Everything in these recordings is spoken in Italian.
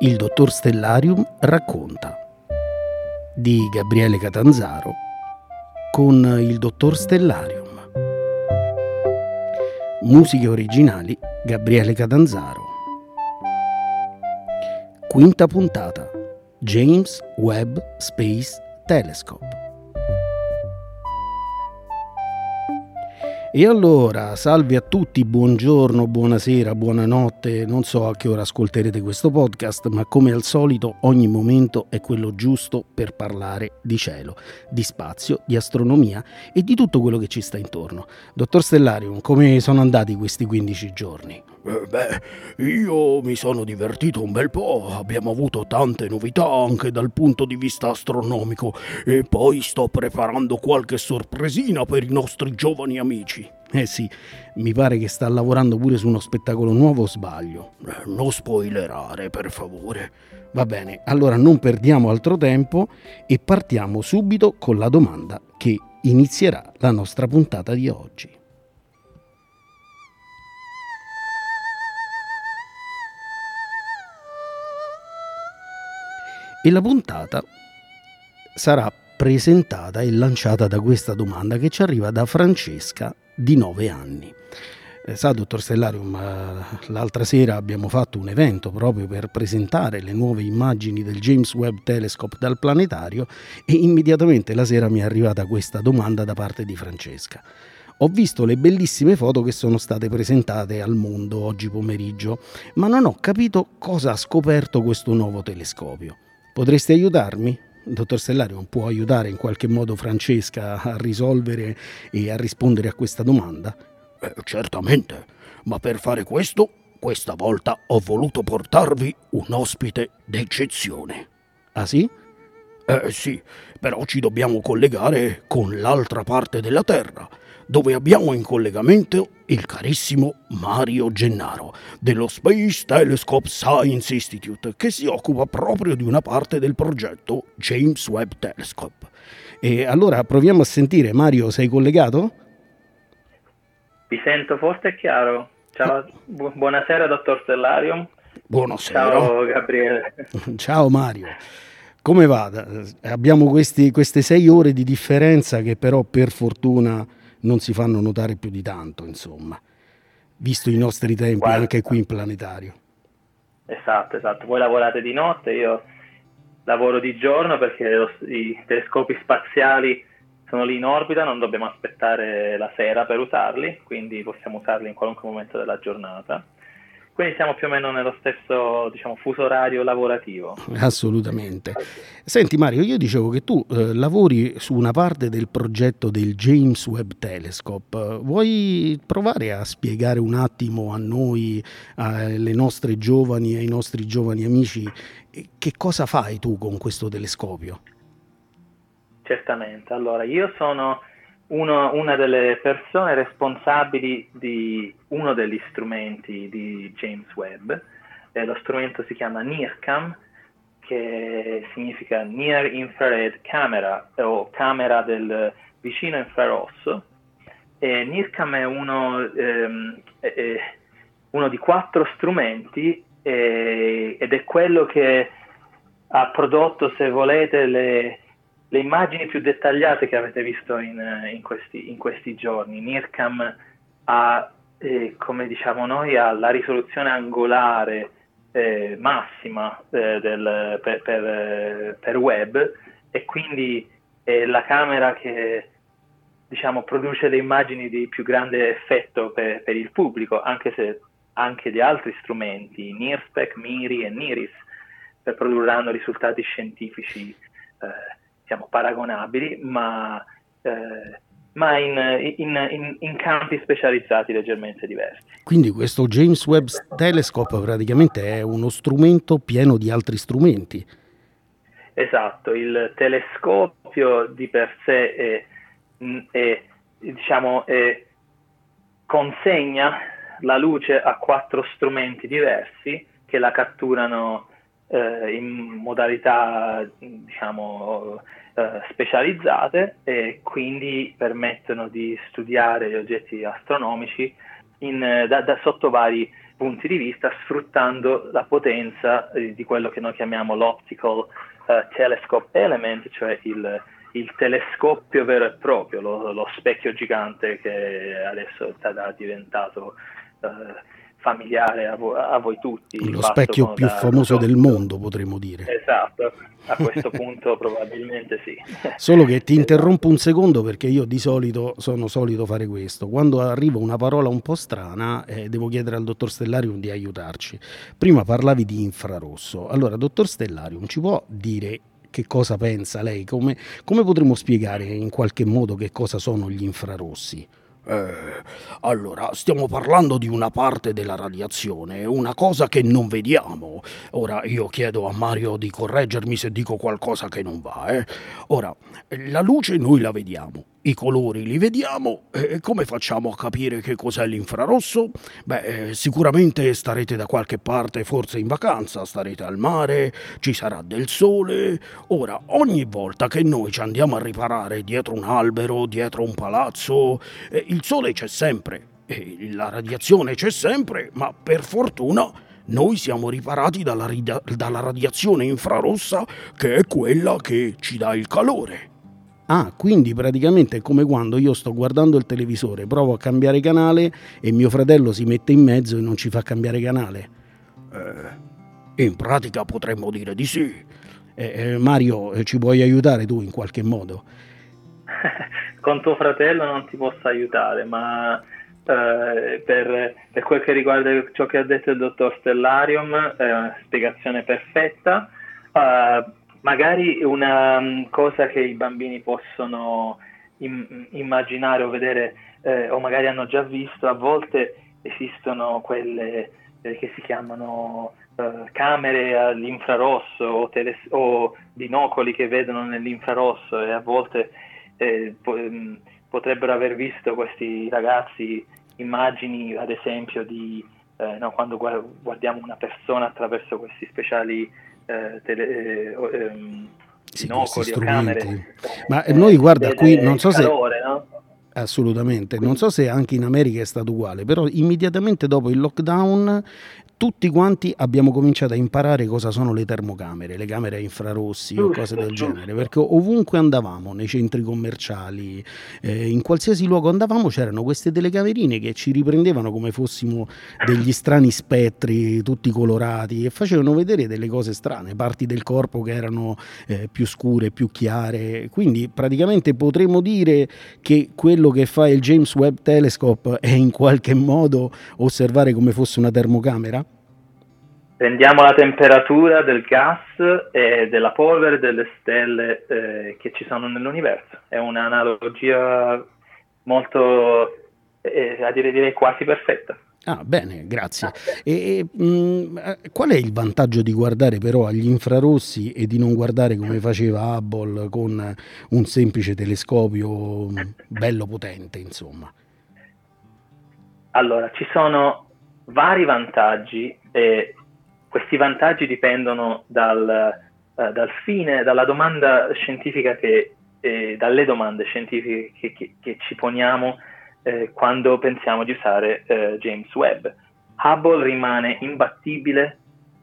Il dottor Stellarium racconta di Gabriele Catanzaro con il dottor Stellarium. Musiche originali Gabriele Catanzaro. Quinta puntata James Webb Space Telescope. E allora, salve a tutti, buongiorno, buonasera, buonanotte, non so a che ora ascolterete questo podcast, ma come al solito ogni momento è quello giusto per parlare di cielo, di spazio, di astronomia e di tutto quello che ci sta intorno. Dottor Stellarium, come sono andati questi 15 giorni? Eh, beh, io mi sono divertito un bel po', abbiamo avuto tante novità anche dal punto di vista astronomico e poi sto preparando qualche sorpresina per i nostri giovani amici. Eh sì, mi pare che sta lavorando pure su uno spettacolo nuovo sbaglio? Eh, non spoilerare, per favore. Va bene, allora non perdiamo altro tempo e partiamo subito con la domanda che inizierà la nostra puntata di oggi. E la puntata sarà presentata e lanciata da questa domanda che ci arriva da Francesca di 9 anni. Eh, sa, dottor Stellarium, l'altra sera abbiamo fatto un evento proprio per presentare le nuove immagini del James Webb Telescope dal planetario e immediatamente la sera mi è arrivata questa domanda da parte di Francesca. Ho visto le bellissime foto che sono state presentate al mondo oggi pomeriggio, ma non ho capito cosa ha scoperto questo nuovo telescopio. Potreste aiutarmi? Dottor Stellarium può aiutare in qualche modo Francesca a risolvere e a rispondere a questa domanda? Eh, certamente, ma per fare questo, questa volta ho voluto portarvi un ospite d'eccezione. Ah sì? Eh sì, però ci dobbiamo collegare con l'altra parte della Terra dove abbiamo in collegamento il carissimo Mario Gennaro dello Space Telescope Science Institute che si occupa proprio di una parte del progetto James Webb Telescope. E allora proviamo a sentire, Mario, sei collegato? Vi sento forte e chiaro. Ciao, bu- buonasera dottor Stellarium. Buonasera. Ciao Gabriele. Ciao Mario. Come va? Abbiamo questi, queste sei ore di differenza che però per fortuna non si fanno notare più di tanto, insomma, visto i nostri tempi Guarda, anche qui in planetario. Esatto, esatto. Voi lavorate di notte, io lavoro di giorno perché lo, i telescopi spaziali sono lì in orbita, non dobbiamo aspettare la sera per usarli, quindi possiamo usarli in qualunque momento della giornata. Quindi siamo più o meno nello stesso diciamo, fuso orario lavorativo. Assolutamente. Senti Mario, io dicevo che tu eh, lavori su una parte del progetto del James Webb Telescope. Vuoi provare a spiegare un attimo a noi, alle nostre giovani, ai nostri giovani amici, che cosa fai tu con questo telescopio? Certamente. Allora, io sono uno, una delle persone responsabili di uno degli strumenti di James Webb. Eh, lo strumento si chiama NIRCam, che significa Near Infrared Camera o camera del vicino infrarosso. E NIRCam è uno, ehm, è uno di quattro strumenti eh, ed è quello che ha prodotto, se volete, le, le immagini più dettagliate che avete visto in, in, questi, in questi, giorni. NIRCAM ha, eh, come diciamo noi, ha la risoluzione angolare eh, massima eh, del, per, per, per, web e quindi è la camera che diciamo, produce le immagini di più grande effetto per, per il pubblico, anche se anche di altri strumenti, NIRSPEC, MIRI e NIRIS, produrranno risultati scientifici eh, diciamo, paragonabili, ma, eh, ma in, in, in, in, campi specializzati leggermente diversi. Quindi questo James Webb Telescope praticamente è uno strumento pieno di altri strumenti. Esatto, il telescopio di per sé è, è, diciamo, è, consegna la luce a quattro strumenti diversi che la catturano eh, in modalità diciamo, eh, specializzate e quindi permettono di studiare gli oggetti astronomici in, eh, da, da, sotto vari punti di vista, sfruttando la potenza eh, di quello che noi chiamiamo l'optical eh, telescope element, cioè il, il telescopio vero e proprio, lo, lo, specchio gigante che adesso è diventato eh, familiare a, vo- a, voi tutti. Lo specchio più da, famoso da del mondo, potremmo dire. Esatto, a questo punto probabilmente sì. Solo che ti interrompo un secondo perché io di solito sono solito fare questo. Quando arriva una parola un po' strana, eh, devo chiedere al dottor Stellarium di aiutarci. Prima parlavi di infrarosso. Allora, dottor Stellarium, ci può dire che cosa pensa lei? Come, come potremmo spiegare in qualche modo che cosa sono gli infrarossi? Eh, allora, stiamo parlando di una parte della radiazione, una cosa che non vediamo. Ora io chiedo a Mario di correggermi se dico qualcosa che non va. Eh. Ora, la luce noi la vediamo, i colori li vediamo e come facciamo a capire che cos'è l'infrarosso? Beh, eh, sicuramente starete da qualche parte, forse in vacanza, starete al mare, ci sarà del sole. Ora, ogni volta che noi ci andiamo a riparare dietro un albero, dietro un palazzo, eh, il sole c'è sempre, la radiazione c'è sempre, ma per fortuna noi siamo riparati dalla, dalla radiazione infrarossa che è quella che ci dà il calore. Ah, quindi praticamente è come quando io sto guardando il televisore, provo a cambiare canale e mio fratello si mette in mezzo e non ci fa cambiare canale. Eh, in pratica potremmo dire di sì. Eh, eh, Mario, eh, ci puoi aiutare tu in qualche modo? Con tuo fratello non ti posso aiutare, ma eh, per, per, quel che riguarda ciò che ha detto il dottor Stellarium, è una spiegazione perfetta. Uh, magari una um, cosa che i bambini possono im- immaginare o vedere eh, o magari hanno già visto, a volte esistono quelle eh, che si chiamano eh, camere all'infrarosso o, teles- o, binocoli che vedono nell'infrarosso e a volte eh, po- mm, potrebbero aver visto questi ragazzi immagini ad esempio di eh, no, quando guardiamo una persona attraverso questi speciali eh, tele, eh, ehm, sì, binocoli o camere. Ma eh, noi guarda qui, non so calore, se... No? Assolutamente, non so se anche in America è stato uguale, però immediatamente dopo il lockdown tutti quanti abbiamo cominciato a imparare cosa sono le termocamere, le camere a infrarossi o cose del genere, perché ovunque andavamo, nei centri commerciali, eh, in qualsiasi luogo andavamo, c'erano queste telecamerine che ci riprendevano come fossimo degli strani spettri, tutti colorati, e facevano vedere delle cose strane, parti del corpo che erano eh, più scure, più chiare. Quindi praticamente potremmo dire che quello che fa il James Webb Telescope è in qualche modo osservare come fosse una termocamera? Prendiamo la temperatura del gas e della polvere delle stelle eh, che ci sono nell'universo. È un'analogia molto, eh, a dire direi quasi perfetta. Ah, bene, grazie. E, mh, mm, qual è il vantaggio di guardare però agli infrarossi e di non guardare come faceva Hubble con un semplice telescopio mm, bello potente, insomma? Allora, ci sono vari vantaggi e questi vantaggi dipendono dal, uh, dal fine, dalla domanda scientifica che, eh, dalle domande scientifiche che, che, che ci poniamo eh, quando pensiamo di usare eh, James Webb. Hubble rimane imbattibile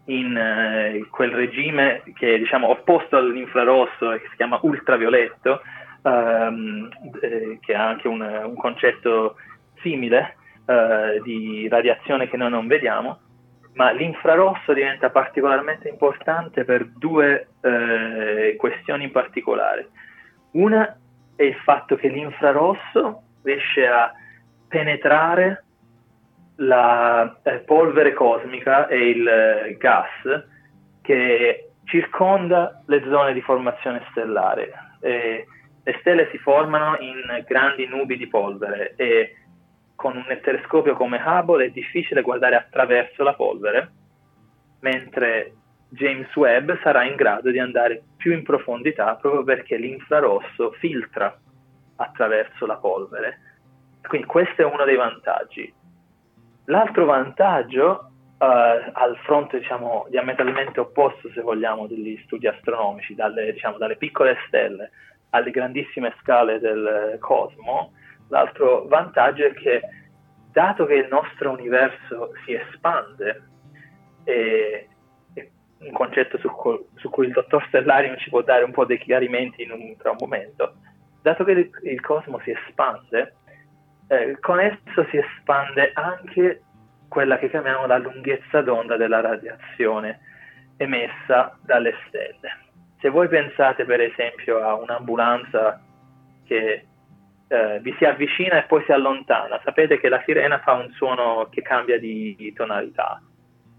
in eh, quel regime che è diciamo, opposto all'infrarosso e che si chiama ultravioletto, ehm, eh, che ha anche un, un concetto simile eh, di radiazione che noi non vediamo ma l'infrarosso diventa particolarmente importante per due eh, questioni in particolare. Una è il fatto che l'infrarosso riesce a penetrare la eh, polvere cosmica e il eh, gas che circonda le zone di formazione stellare. le stelle si formano in grandi nubi di polvere e con un telescopio come Hubble è difficile guardare attraverso la polvere, mentre James Webb sarà in grado di andare più in profondità proprio perché l'infrarosso filtra attraverso la polvere. Quindi questo è uno dei vantaggi. L'altro vantaggio al fronte diciamo, diametralmente opposto, se vogliamo, degli studi astronomici, dalle, diciamo, dalle piccole stelle alle grandissime scale del cosmo, l'altro vantaggio è che dato che il nostro universo si espande, e un concetto su, co- su, cui il dottor Stellarium ci può dare un po' dei chiarimenti in un, tra un momento, dato che il, il cosmo si espande, eh, con esso si espande anche quella che chiamiamo la lunghezza d'onda della radiazione emessa dalle stelle. Se voi pensate per esempio a un'ambulanza che eh, vi si avvicina e poi si allontana, sapete che la sirena fa un suono che cambia di, tonalità.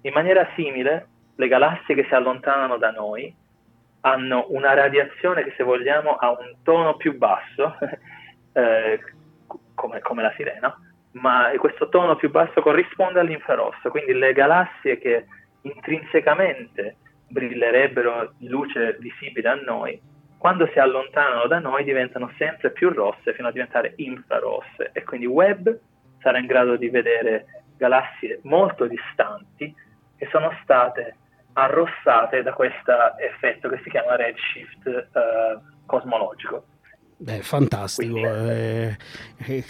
In maniera simile, le galassie che si allontanano da noi hanno una radiazione che se vogliamo ha un tono più basso, eh, come, come, la sirena, ma questo tono più basso corrisponde all'infrarosso, quindi le galassie che intrinsecamente brillerebbero luce visibile a noi, quando si allontanano da noi diventano sempre più rosse fino a diventare infrarosse e quindi Webb sarà in grado di vedere galassie molto distanti che sono state arrossate da questo effetto che si chiama redshift eh, cosmologico. Beh, fantastico. Eh, eh,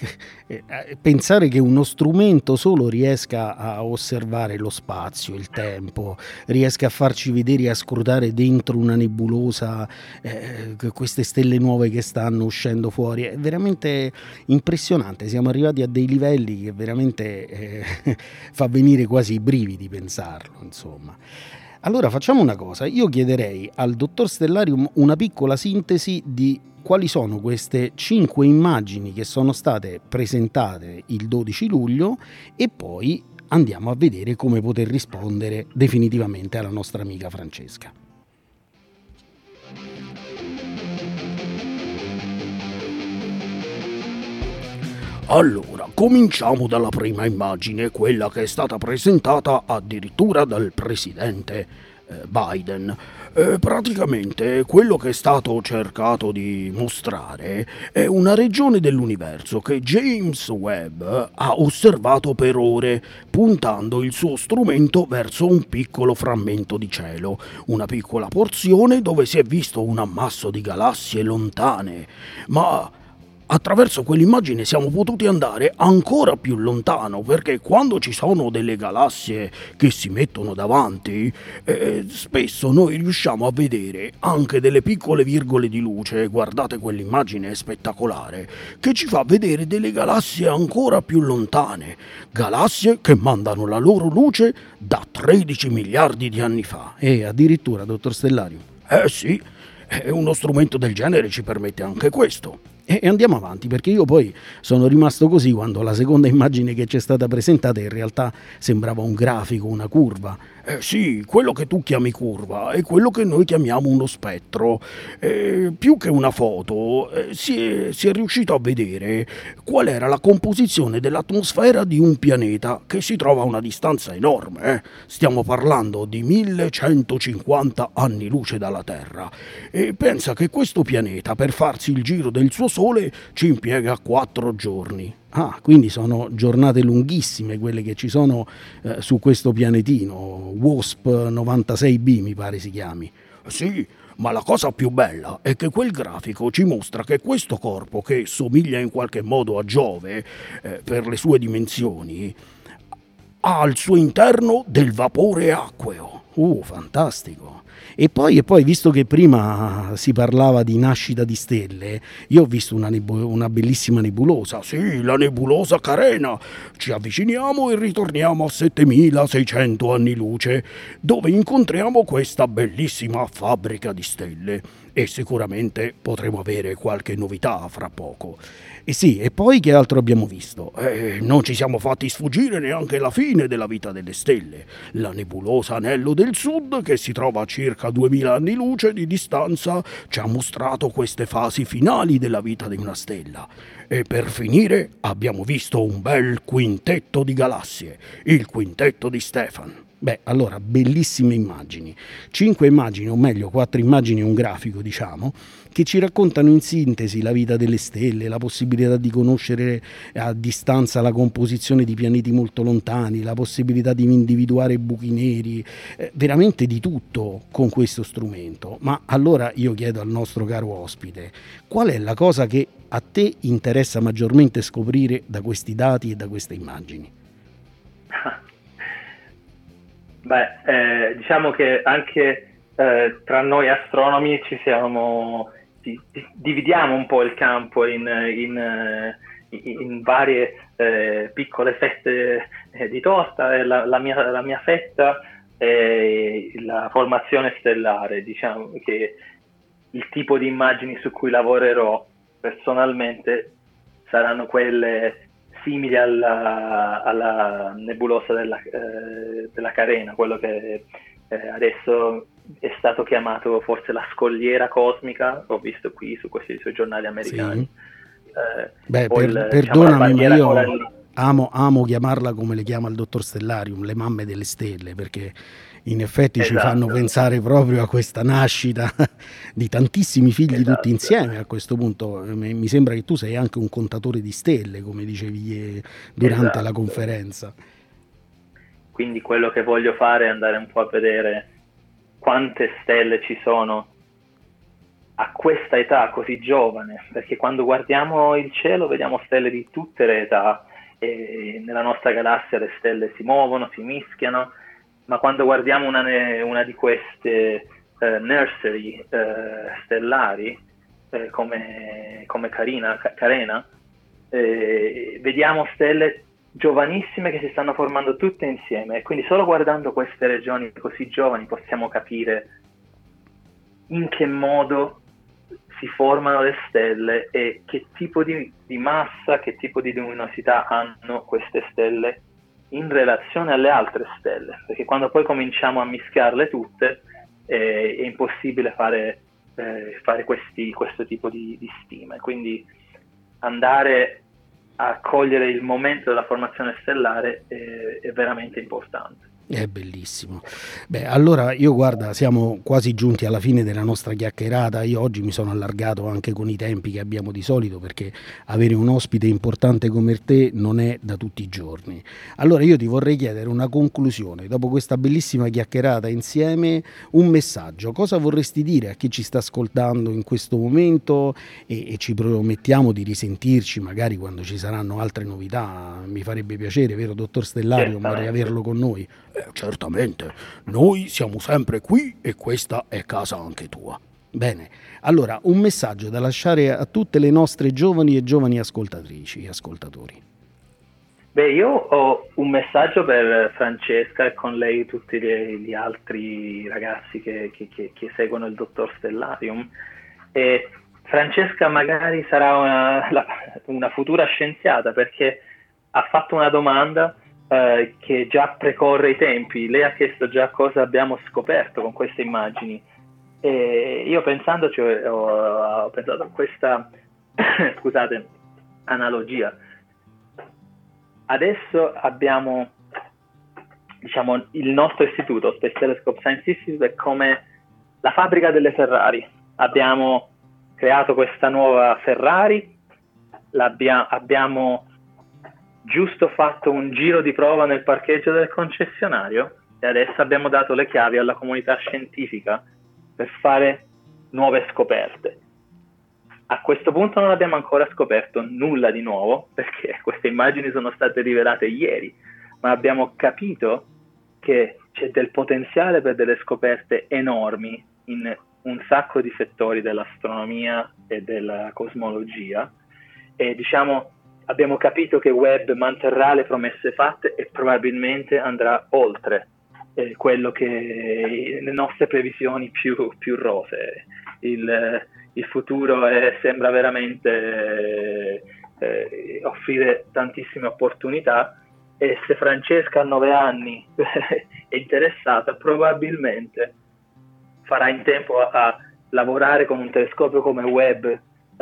eh, pensare che uno strumento solo riesca a osservare lo spazio, il tempo, riesca a farci vedere e a scrutare dentro una nebulosa eh, queste stelle nuove che stanno uscendo fuori, è veramente impressionante. Siamo arrivati a dei livelli che veramente eh, fa venire quasi i brividi pensarlo, insomma. Allora facciamo una cosa, io chiederei al dottor Stellarium una piccola sintesi di quali sono queste cinque immagini che sono state presentate il 12 luglio e poi andiamo a vedere come poter rispondere definitivamente alla nostra amica Francesca. Allora, cominciamo dalla prima immagine, quella che è stata presentata addirittura dal presidente Biden. Eh, praticamente quello che è stato cercato di mostrare è una regione dell'universo che James Webb ha osservato per ore, puntando il suo strumento verso un piccolo frammento di cielo, una piccola porzione dove si è visto un ammasso di galassie lontane. Ma attraverso quell'immagine siamo potuti andare ancora più lontano perché quando ci sono delle galassie che si mettono davanti, eh, spesso noi riusciamo a vedere anche delle piccole virgole di luce, guardate quell'immagine è spettacolare, che ci fa vedere delle galassie ancora più lontane, galassie che mandano la loro luce da 13 miliardi di anni fa. E addirittura, dottor Stellario. Eh sì, uno strumento del genere ci permette anche questo. E andiamo avanti perché io poi sono rimasto così quando la seconda immagine che ci è stata presentata in realtà sembrava un grafico, una curva eh sì, quello che tu chiami curva è quello che noi chiamiamo uno spettro. Eh, più che una foto, eh, si, è, si, è, riuscito a vedere qual era la composizione dell'atmosfera di un pianeta che si trova a una distanza enorme. Eh. Stiamo parlando di 1150 anni luce dalla Terra. E pensa che questo pianeta, per farsi il giro del suo Sole, ci impiega 4 giorni. Ah, quindi sono giornate lunghissime quelle che ci sono eh, su questo pianetino, WASP 96b mi pare si chiami. Sì, ma la cosa più bella è che quel grafico ci mostra che questo corpo, che somiglia in qualche modo a Giove eh, per le sue dimensioni, ha al suo interno del vapore acqueo. Uh, fantastico. E poi, e poi, visto che prima si parlava di nascita di stelle, io ho visto una, nebu- una bellissima nebulosa. Sì, la nebulosa Carena. Ci avviciniamo e ritorniamo a 7600 anni luce, dove incontriamo questa bellissima fabbrica di stelle. E sicuramente potremo avere qualche novità fra poco. E sì, e poi che altro abbiamo visto? Eh, non ci siamo fatti sfuggire neanche la fine della vita delle stelle. La nebulosa Anello del Sud, che si trova a circa 2000 anni luce di distanza, ci ha mostrato queste fasi finali della vita di una stella. E per finire abbiamo visto un bel quintetto di galassie, il quintetto di Stefan. Beh, allora, bellissime immagini. Cinque immagini, o meglio, quattro immagini e un grafico, diciamo, che ci raccontano in sintesi la vita delle stelle, la possibilità di conoscere a distanza la composizione di pianeti molto lontani, la possibilità di individuare buchi neri, eh, veramente di tutto con questo strumento. Ma allora io chiedo al nostro caro ospite, qual è la cosa che a te interessa maggiormente scoprire da questi dati e da queste immagini? Beh, eh, diciamo che anche eh, tra noi astronomi ci siamo, di, di, dividiamo un po' il campo in, in, in varie eh, piccole fette eh, di tosta. La, la, mia, la mia fetta è la formazione stellare, diciamo che il tipo di immagini su cui lavorerò personalmente saranno quelle simili alla, alla nebulosa della, eh, della, Carena, quello che eh, adesso è stato chiamato forse la scogliera cosmica, ho visto qui su questi suoi giornali americani. Sì. Eh, Beh, per, il, diciamo, perdonami, ma io amo, amo chiamarla come le chiama il dottor Stellarium, le mamme delle stelle, perché in effetti esatto. ci fanno pensare proprio a questa nascita di tantissimi figli esatto. tutti insieme a questo punto. Mi sembra che tu sei anche un contatore di stelle, come dicevi durante esatto. la conferenza. Quindi quello che voglio fare è andare un po' a vedere quante stelle ci sono a questa età così giovane, perché quando guardiamo il cielo vediamo stelle di tutte le età e nella nostra galassia le stelle si muovono, si mischiano ma quando guardiamo una, una di queste eh, nursery eh, stellari eh, come, come Carina, Carena, eh, vediamo stelle giovanissime che si stanno formando tutte insieme. E quindi solo guardando queste regioni così giovani possiamo capire in che modo si formano le stelle e che tipo di, di massa, che tipo di luminosità hanno queste stelle in relazione alle altre stelle, perché quando poi cominciamo a mischiarle tutte eh, è impossibile fare, eh, fare questi, questo tipo di, di stime. Quindi andare a cogliere il momento della formazione stellare è, è veramente importante. È bellissimo. Beh, allora io guarda, siamo quasi giunti alla fine della nostra chiacchierata. Io oggi mi sono allargato anche con i tempi che abbiamo di solito perché avere un ospite importante come te non è da tutti i giorni. Allora io ti vorrei chiedere una conclusione. Dopo questa bellissima chiacchierata insieme, un messaggio. Cosa vorresti dire a chi ci sta ascoltando in questo momento e, e ci promettiamo di risentirci magari quando ci saranno altre novità? Mi farebbe piacere, vero dottor Stellario, vorrei averlo con noi. Eh, certamente, noi siamo sempre qui e questa è casa anche tua. Bene, allora un messaggio da lasciare a tutte le nostre giovani e giovani ascoltatrici e ascoltatori. Beh, io ho un messaggio per Francesca e con lei tutti gli altri ragazzi che, che, che, che seguono il dottor Stellarium. E Francesca magari sarà una, la, una futura scienziata perché ha fatto una domanda eh, che già precorre i tempi. Lei ha chiesto già cosa abbiamo scoperto con queste immagini. E io pensandoci ho, ho pensato a questa scusate, analogia. Adesso abbiamo diciamo, il nostro istituto, Space Telescope Science Institute, come la fabbrica delle Ferrari. Abbiamo creato questa nuova Ferrari, abbiamo giusto fatto un giro di prova nel parcheggio del concessionario e adesso abbiamo dato le chiavi alla comunità scientifica per fare nuove scoperte. A questo punto non abbiamo ancora scoperto nulla di nuovo perché queste immagini sono state rivelate ieri, ma abbiamo capito che c'è del potenziale per delle scoperte enormi in un sacco di settori dell'astronomia e della cosmologia e diciamo abbiamo capito che Webb manterrà le promesse fatte e probabilmente andrà oltre eh, quello che le nostre previsioni più, più rose. Il, il futuro è, sembra veramente eh, offrire tantissime opportunità e se Francesca a nove anni è interessata probabilmente farà in tempo a, a lavorare con un telescopio come Webb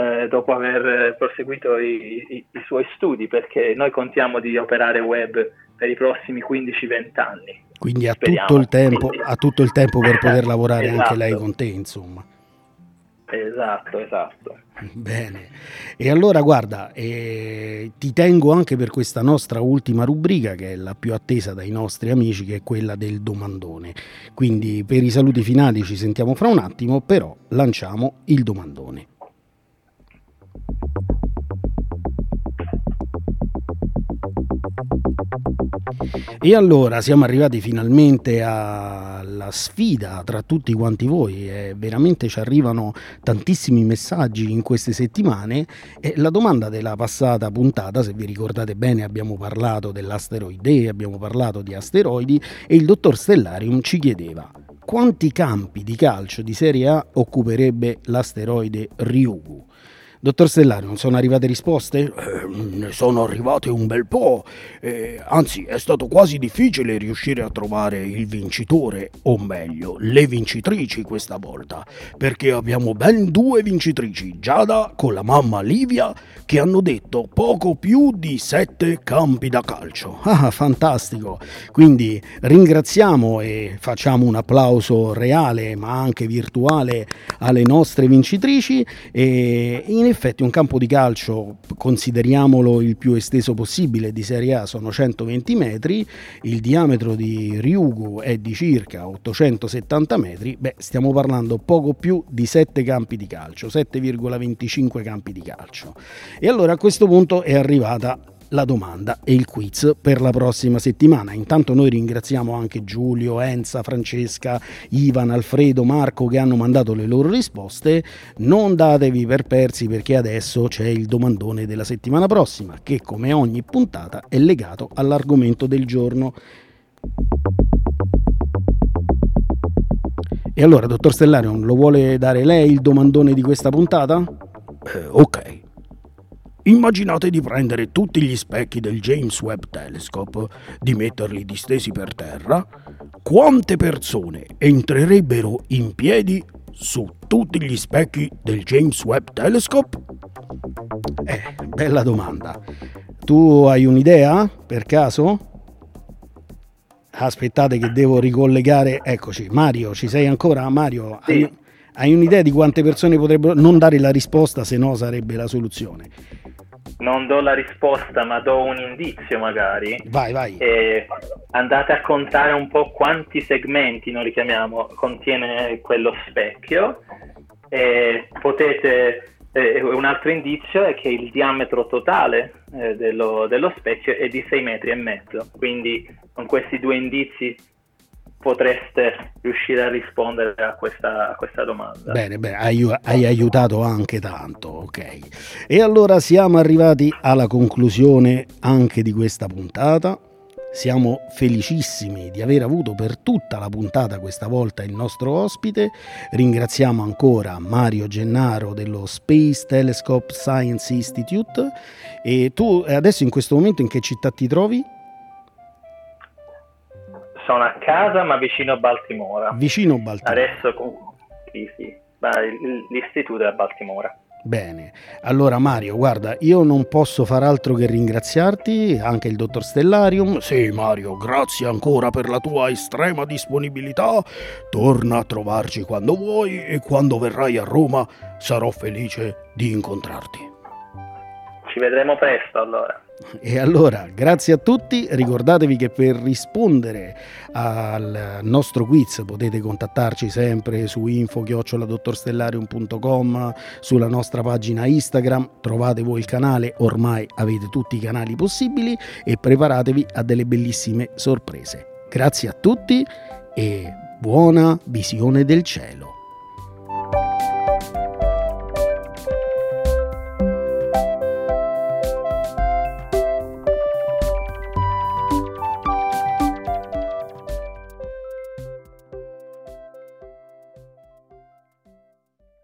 eh, dopo aver proseguito i, i, i, suoi studi, perché noi contiamo di operare web per i prossimi 15-20 anni. Quindi ha tutto, il tempo, ha tutto il tempo per poter lavorare esatto. anche lei con te, insomma. Esatto, esatto. Bene. E allora guarda, eh, ti tengo anche per questa nostra ultima rubrica che è la più attesa dai nostri amici, che è quella del domandone. Quindi per i saluti finali ci sentiamo fra un attimo, però lanciamo il domandone. E allora siamo arrivati finalmente alla sfida tra tutti quanti voi e veramente ci arrivano tantissimi messaggi in queste settimane e la domanda della passata puntata, se vi ricordate bene abbiamo parlato dell'asteroide, abbiamo parlato di asteroidi e il dottor Stellarium ci chiedeva quanti campi di calcio di Serie A occuperebbe l'asteroide Ryugu? Dottor Stellari, non sono arrivate risposte? Eh, ne sono arrivate un bel po', eh, anzi è stato quasi difficile riuscire a trovare il vincitore, o meglio, le vincitrici questa volta, perché abbiamo ben due vincitrici, Giada con la mamma Livia, che hanno detto poco più di sette campi da calcio. Ah, fantastico! Quindi ringraziamo e facciamo un applauso reale, ma anche virtuale, alle nostre vincitrici e in effetti un campo di calcio, consideriamolo il più esteso possibile di Serie A, sono 120 metri, il diametro di Ryugu è di circa 870 metri, beh stiamo parlando poco più di 7 campi di calcio, 7,25 campi di calcio. E allora a questo punto è arrivata la domanda e il quiz per la prossima settimana. Intanto noi ringraziamo anche Giulio, Enza, Francesca, Ivan, Alfredo, Marco che hanno mandato le loro risposte. Non datevi per persi perché adesso c'è il domandone della settimana prossima che come ogni puntata è legato all'argomento del giorno. E allora, dottor Stellarion, lo vuole dare lei il domandone di questa puntata? Eh, ok. Immaginate di prendere tutti gli specchi del James Webb Telescope, di metterli distesi per terra. Quante persone entrerebbero in piedi su tutti gli specchi del James Webb Telescope? Eh, bella domanda. Tu hai un'idea per caso? Aspettate che devo ricollegare. Eccoci, Mario, ci sei ancora? Mario, sì. hai, hai un'idea di quante persone potrebbero non dare la risposta, se no sarebbe la soluzione non do la risposta, ma do un indizio magari. Vai, vai. E andate a contare un po' quanti segmenti, noi li chiamiamo, contiene quello specchio. E potete, eh, un altro indizio è che il diametro totale eh, dello, dello specchio è di 6 metri e mezzo. Quindi con questi due indizi potreste riuscire a rispondere a questa, a questa domanda. Bene, bene, hai, hai, aiutato anche tanto, ok. E allora siamo arrivati alla conclusione anche di questa puntata. Siamo felicissimi di aver avuto per tutta la puntata questa volta il nostro ospite. Ringraziamo ancora Mario Gennaro dello Space Telescope Science Institute. E tu adesso in questo momento in che città ti trovi? Sono a casa ma vicino a Baltimora. Vicino a Baltimora. Adesso sì, sì. l'istituto è a Baltimora. Bene, allora Mario, guarda, io non posso far altro che ringraziarti, anche il dottor Stellarium. Sì, Mario, grazie ancora per la tua estrema disponibilità. Torna a trovarci quando vuoi e quando verrai a Roma sarò felice di incontrarti. Ci vedremo presto allora. E allora, grazie a tutti, ricordatevi che per rispondere al nostro quiz potete contattarci sempre su info-dottorstellarium.com, sulla nostra pagina Instagram, trovate voi il canale, ormai avete tutti i canali possibili e preparatevi a delle bellissime sorprese. Grazie a tutti e buona visione del cielo.